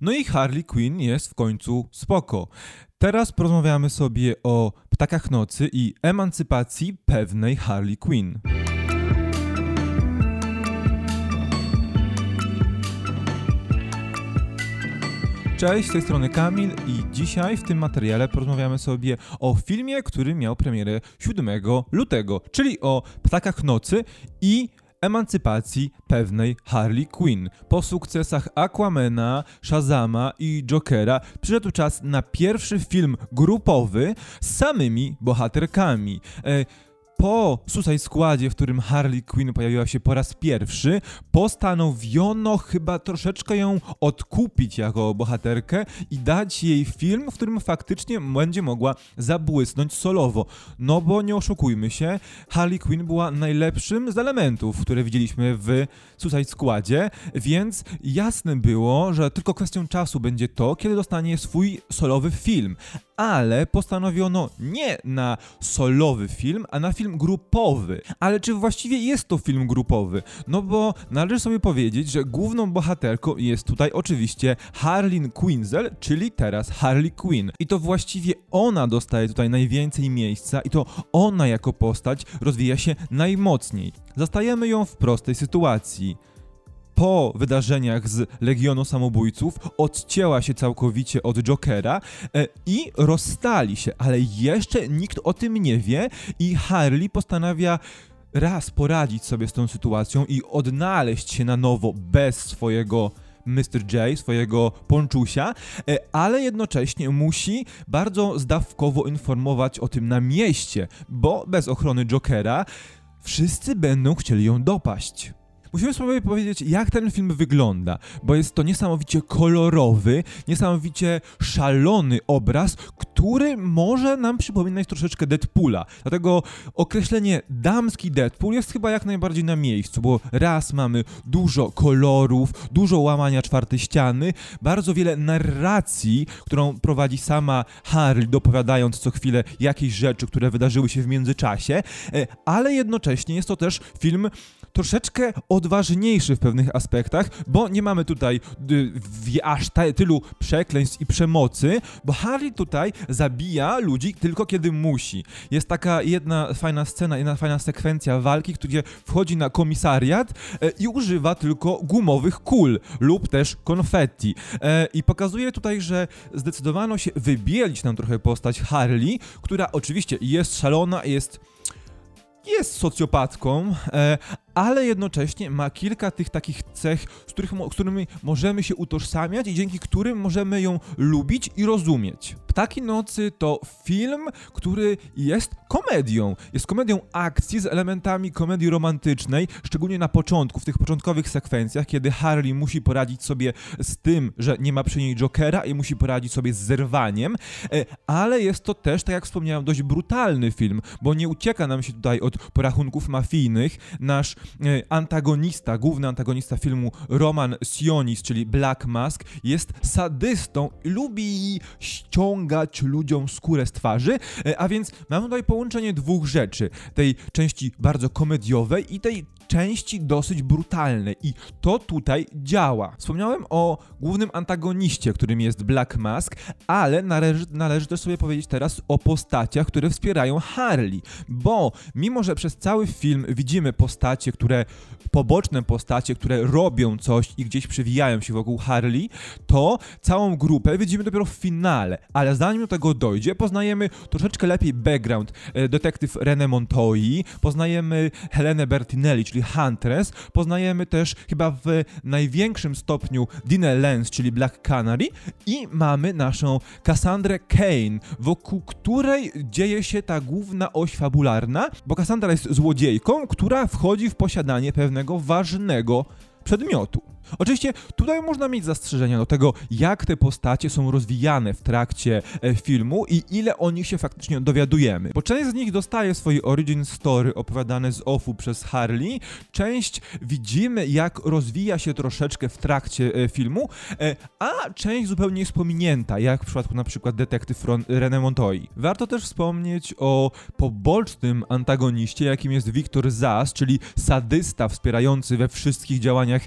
No i Harley Quinn jest w końcu spoko. Teraz porozmawiamy sobie o ptakach nocy i emancypacji pewnej Harley Quinn. Cześć, z tej strony Kamil i dzisiaj w tym materiale porozmawiamy sobie o filmie, który miał premierę 7 lutego, czyli o Ptakach Nocy i emancypacji pewnej Harley Quinn. Po sukcesach Aquamena, Shazama i Jokera przyszedł czas na pierwszy film grupowy z samymi bohaterkami. E, po Suicide Składzie, w którym Harley Quinn pojawiła się po raz pierwszy, postanowiono chyba troszeczkę ją odkupić jako bohaterkę i dać jej film, w którym faktycznie będzie mogła zabłysnąć solowo. No bo nie oszukujmy się, Harley Quinn była najlepszym z elementów, które widzieliśmy w Suicide Składzie, więc jasne było, że tylko kwestią czasu będzie to, kiedy dostanie swój solowy film ale postanowiono nie na solowy film, a na film grupowy. Ale czy właściwie jest to film grupowy? No bo należy sobie powiedzieć, że główną bohaterką jest tutaj oczywiście Harlin Quinzel, czyli teraz Harley Quinn. I to właściwie ona dostaje tutaj najwięcej miejsca i to ona jako postać rozwija się najmocniej. Zastajemy ją w prostej sytuacji po wydarzeniach z Legionu Samobójców odcięła się całkowicie od Jokera e, i rozstali się, ale jeszcze nikt o tym nie wie i Harley postanawia raz poradzić sobie z tą sytuacją i odnaleźć się na nowo bez swojego Mr. J, swojego ponczusia, e, ale jednocześnie musi bardzo zdawkowo informować o tym na mieście, bo bez ochrony Jokera wszyscy będą chcieli ją dopaść. Musimy sobie powiedzieć, jak ten film wygląda, bo jest to niesamowicie kolorowy, niesamowicie szalony obraz, który może nam przypominać troszeczkę Deadpoola. Dlatego określenie damski Deadpool jest chyba jak najbardziej na miejscu, bo raz mamy dużo kolorów, dużo łamania czwartej ściany, bardzo wiele narracji, którą prowadzi sama Harley, dopowiadając co chwilę jakieś rzeczy, które wydarzyły się w międzyczasie, e, ale jednocześnie jest to też film troszeczkę odważniejszy w pewnych aspektach, bo nie mamy tutaj y, aż tylu przekleństw i przemocy, bo Harley tutaj zabija ludzi tylko kiedy musi. Jest taka jedna fajna scena, jedna fajna sekwencja walki, gdzie wchodzi na komisariat e, i używa tylko gumowych kul lub też konfetti. E, I pokazuje tutaj, że zdecydowano się wybielić nam trochę postać Harley, która oczywiście jest szalona, jest jest socjopatką, e, ale jednocześnie ma kilka tych takich cech, z, których, z którymi możemy się utożsamiać i dzięki którym możemy ją lubić i rozumieć. Ptaki Nocy to film, który jest komedią. Jest komedią akcji z elementami komedii romantycznej, szczególnie na początku, w tych początkowych sekwencjach, kiedy Harley musi poradzić sobie z tym, że nie ma przy niej Jokera i musi poradzić sobie z zerwaniem, e, ale jest to też, tak jak wspomniałem, dość brutalny film, bo nie ucieka nam się tutaj od porachunków mafijnych. Nasz antagonista, główny antagonista filmu Roman Sionis, czyli Black Mask, jest sadystą i lubi ściągać ludziom skórę z twarzy, e, a więc mamy tutaj połączenie dwóch rzeczy, tej części bardzo komediowej i tej części dosyć brutalnej i to tutaj działa. Wspomniałem o głównym antagoniście, którym jest Black Mask, ale należy, należy też sobie powiedzieć teraz o postaciach, które wspierają Harley, bo mimo, że przez cały film widzimy postacie, które poboczne postacie, które robią coś i gdzieś przewijają się wokół Harley, to całą grupę widzimy dopiero w finale, ale zanim do tego dojdzie, poznajemy troszeczkę lepiej background e, detektyw René Montoyi, poznajemy Helenę Bertinelli, czyli Huntress, poznajemy też chyba w największym stopniu Dinę Lenz, czyli Black Canary i mamy naszą Cassandrę Kane, wokół której dzieje się ta główna oś fabularna, bo Cassandra jest złodziejką, która wchodzi w posiadanie pewnego ważnego przedmiotu. Oczywiście tutaj można mieć zastrzeżenia do tego, jak te postacie są rozwijane w trakcie e, filmu i ile o nich się faktycznie dowiadujemy. Bo część z nich dostaje swoje origin story opowiadane z offu przez Harley, część widzimy jak rozwija się troszeczkę w trakcie e, filmu, e, a część zupełnie jest pominięta, jak w przypadku na przykład detektyw René Montoyi. Warto też wspomnieć o pobocznym antagoniście, jakim jest Wiktor Zas, czyli sadysta wspierający we wszystkich działaniach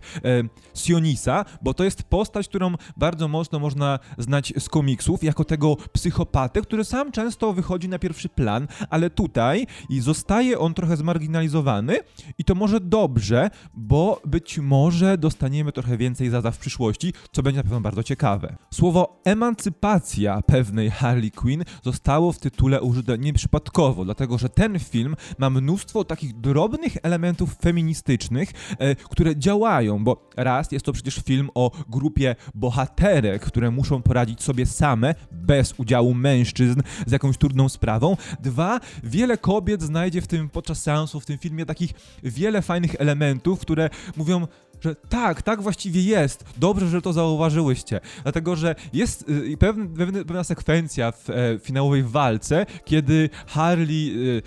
Sionisa, bo to jest postać, którą bardzo mocno można znać z komiksów, jako tego psychopatę, który sam często wychodzi na pierwszy plan, ale tutaj i zostaje on trochę zmarginalizowany i to może dobrze, bo być może dostaniemy trochę więcej Zaza w przyszłości, co będzie na pewno bardzo ciekawe. Słowo emancypacja pewnej Harley Quinn zostało w tytule użyte nieprzypadkowo, dlatego że ten film ma mnóstwo takich drobnych elementów feministycznych, e, które działają, bo raz jest to przecież film o grupie bohaterek, które muszą poradzić sobie same, bez udziału mężczyzn, z jakąś trudną sprawą. Dwa, wiele kobiet znajdzie w tym podczas seansu w tym filmie takich wiele fajnych elementów, które mówią, że tak, tak właściwie jest. Dobrze, że to zauważyłyście. Dlatego, że jest y, pewna, pewna sekwencja w e, finałowej walce, kiedy Harley, y,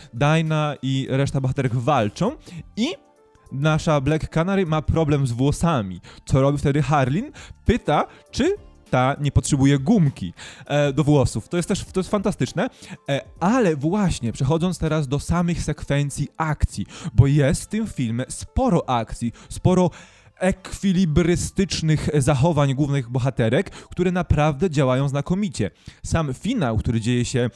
i reszta bohaterek walczą i nasza Black Canary ma problem z włosami. Co robi wtedy Harlin? Pyta, czy ta nie potrzebuje gumki e, do włosów. To jest też to jest fantastyczne, e, ale właśnie przechodząc teraz do samych sekwencji akcji, bo jest w tym filmie sporo akcji, sporo ekwilibrystycznych zachowań głównych bohaterek, które naprawdę działają znakomicie. Sam finał, który dzieje się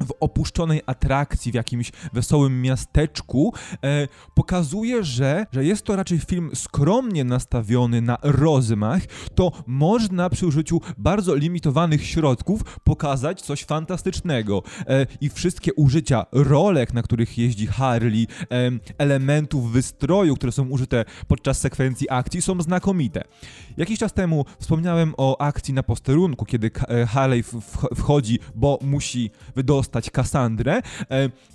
w opuszczonej atrakcji, w jakimś wesołym miasteczku, e, pokazuje, że, że jest to raczej film skromnie nastawiony na rozmach, to można przy użyciu bardzo limitowanych środków pokazać coś fantastycznego. E, I wszystkie użycia rolek, na których jeździ Harley, e, elementów wystroju, które są użyte podczas sekwencji akcji, są znakomite. Jakiś czas temu wspomniałem o akcji na posterunku, kiedy e, Harley wchodzi, bo musi wydostać postać Kassandrę e,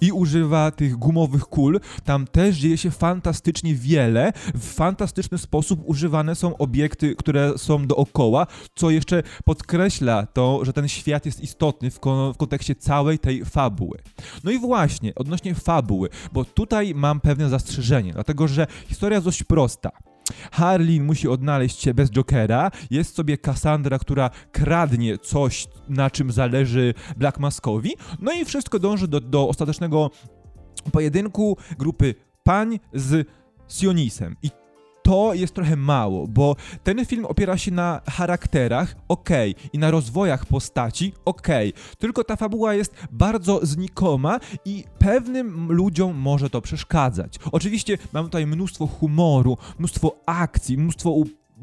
i używa tych gumowych kul. Tam też dzieje się fantastycznie wiele. W fantastyczny sposób używane są obiekty, które są dookoła, co jeszcze podkreśla to, że ten świat jest istotny w, kon w kontekście całej tej fabuły. No i właśnie, odnośnie fabuły, bo tutaj mam pewne zastrzeżenie, dlatego że historia jest dość prosta. Harlin musi odnaleźć się bez Jokera. Jest sobie Cassandra, która kradnie coś, na czym zależy Black Maskowi. No i wszystko dąży do, do ostatecznego pojedynku grupy pań z Sionisem. I to jest trochę mało, bo ten film opiera się na charakterach, okej, okay, i na rozwojach postaci, okej, okay. tylko ta fabuła jest bardzo znikoma i pewnym ludziom może to przeszkadzać. Oczywiście mam tutaj mnóstwo humoru, mnóstwo akcji, mnóstwo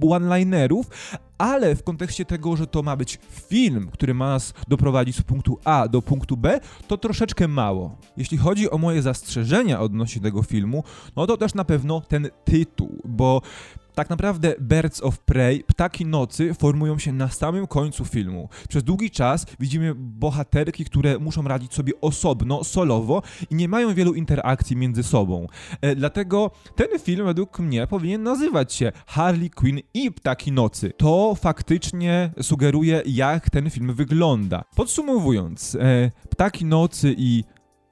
one-linerów, ale w kontekście tego, że to ma być film, który ma nas doprowadzić z punktu A do punktu B, to troszeczkę mało. Jeśli chodzi o moje zastrzeżenia odnośnie tego filmu, no to też na pewno ten tytuł, bo tak naprawdę Birds of Prey, Ptaki Nocy, formują się na samym końcu filmu. Przez długi czas widzimy bohaterki, które muszą radzić sobie osobno, solowo i nie mają wielu interakcji między sobą. E, dlatego ten film według mnie powinien nazywać się Harley Quinn i Ptaki Nocy. To faktycznie sugeruje, jak ten film wygląda. Podsumowując, e, Ptaki Nocy i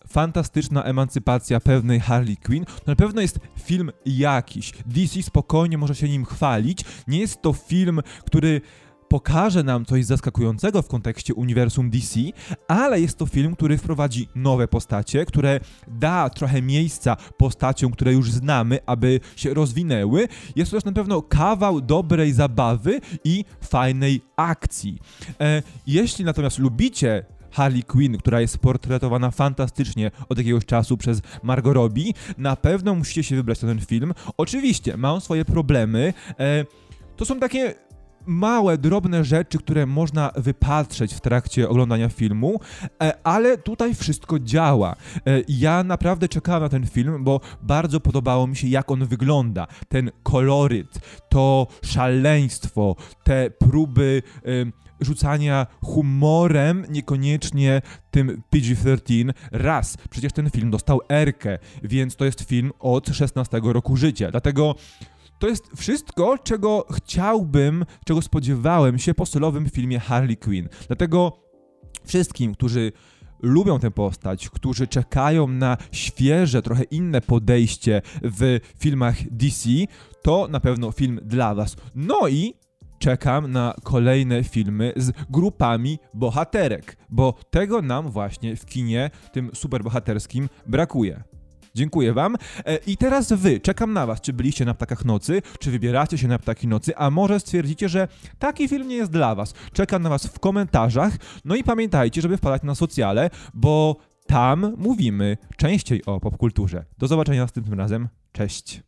fantastyczna emancypacja pewnej Harley Quinn, to na pewno jest film jakiś. DC spokojnie może się nim chwalić. Nie jest to film, który pokaże nam coś zaskakującego w kontekście uniwersum DC, ale jest to film, który wprowadzi nowe postacie, które da trochę miejsca postaciom, które już znamy, aby się rozwinęły. Jest to też na pewno kawał dobrej zabawy i fajnej akcji. E, jeśli natomiast lubicie Harley Quinn, która jest portretowana fantastycznie od jakiegoś czasu przez Margot Robbie, na pewno musicie się wybrać na ten film. Oczywiście, ma on swoje problemy. E, to są takie małe, drobne rzeczy, które można wypatrzeć w trakcie oglądania filmu, e, ale tutaj wszystko działa. E, ja naprawdę czekałem na ten film, bo bardzo podobało mi się, jak on wygląda. Ten koloryt, to szaleństwo, te próby rzucania humorem, niekoniecznie tym PG-13. Raz, przecież ten film dostał Erkę, więc to jest film od 16 roku życia. Dlatego to jest wszystko, czego chciałbym, czego spodziewałem się po solowym filmie Harley Quinn. Dlatego wszystkim, którzy lubią tę postać, którzy czekają na świeże, trochę inne podejście w filmach DC, to na pewno film dla Was. No i czekam na kolejne filmy z grupami bohaterek, bo tego nam właśnie w kinie, tym superbohaterskim, brakuje. Dziękuję wam. E, I teraz wy, czekam na was, czy byliście na Ptakach Nocy, czy wybieracie się na Ptaki Nocy, a może stwierdzicie, że taki film nie jest dla was. Czekam na was w komentarzach. No i pamiętajcie, żeby wpadać na socjale, bo tam mówimy częściej o popkulturze. Do zobaczenia następnym razem. Cześć.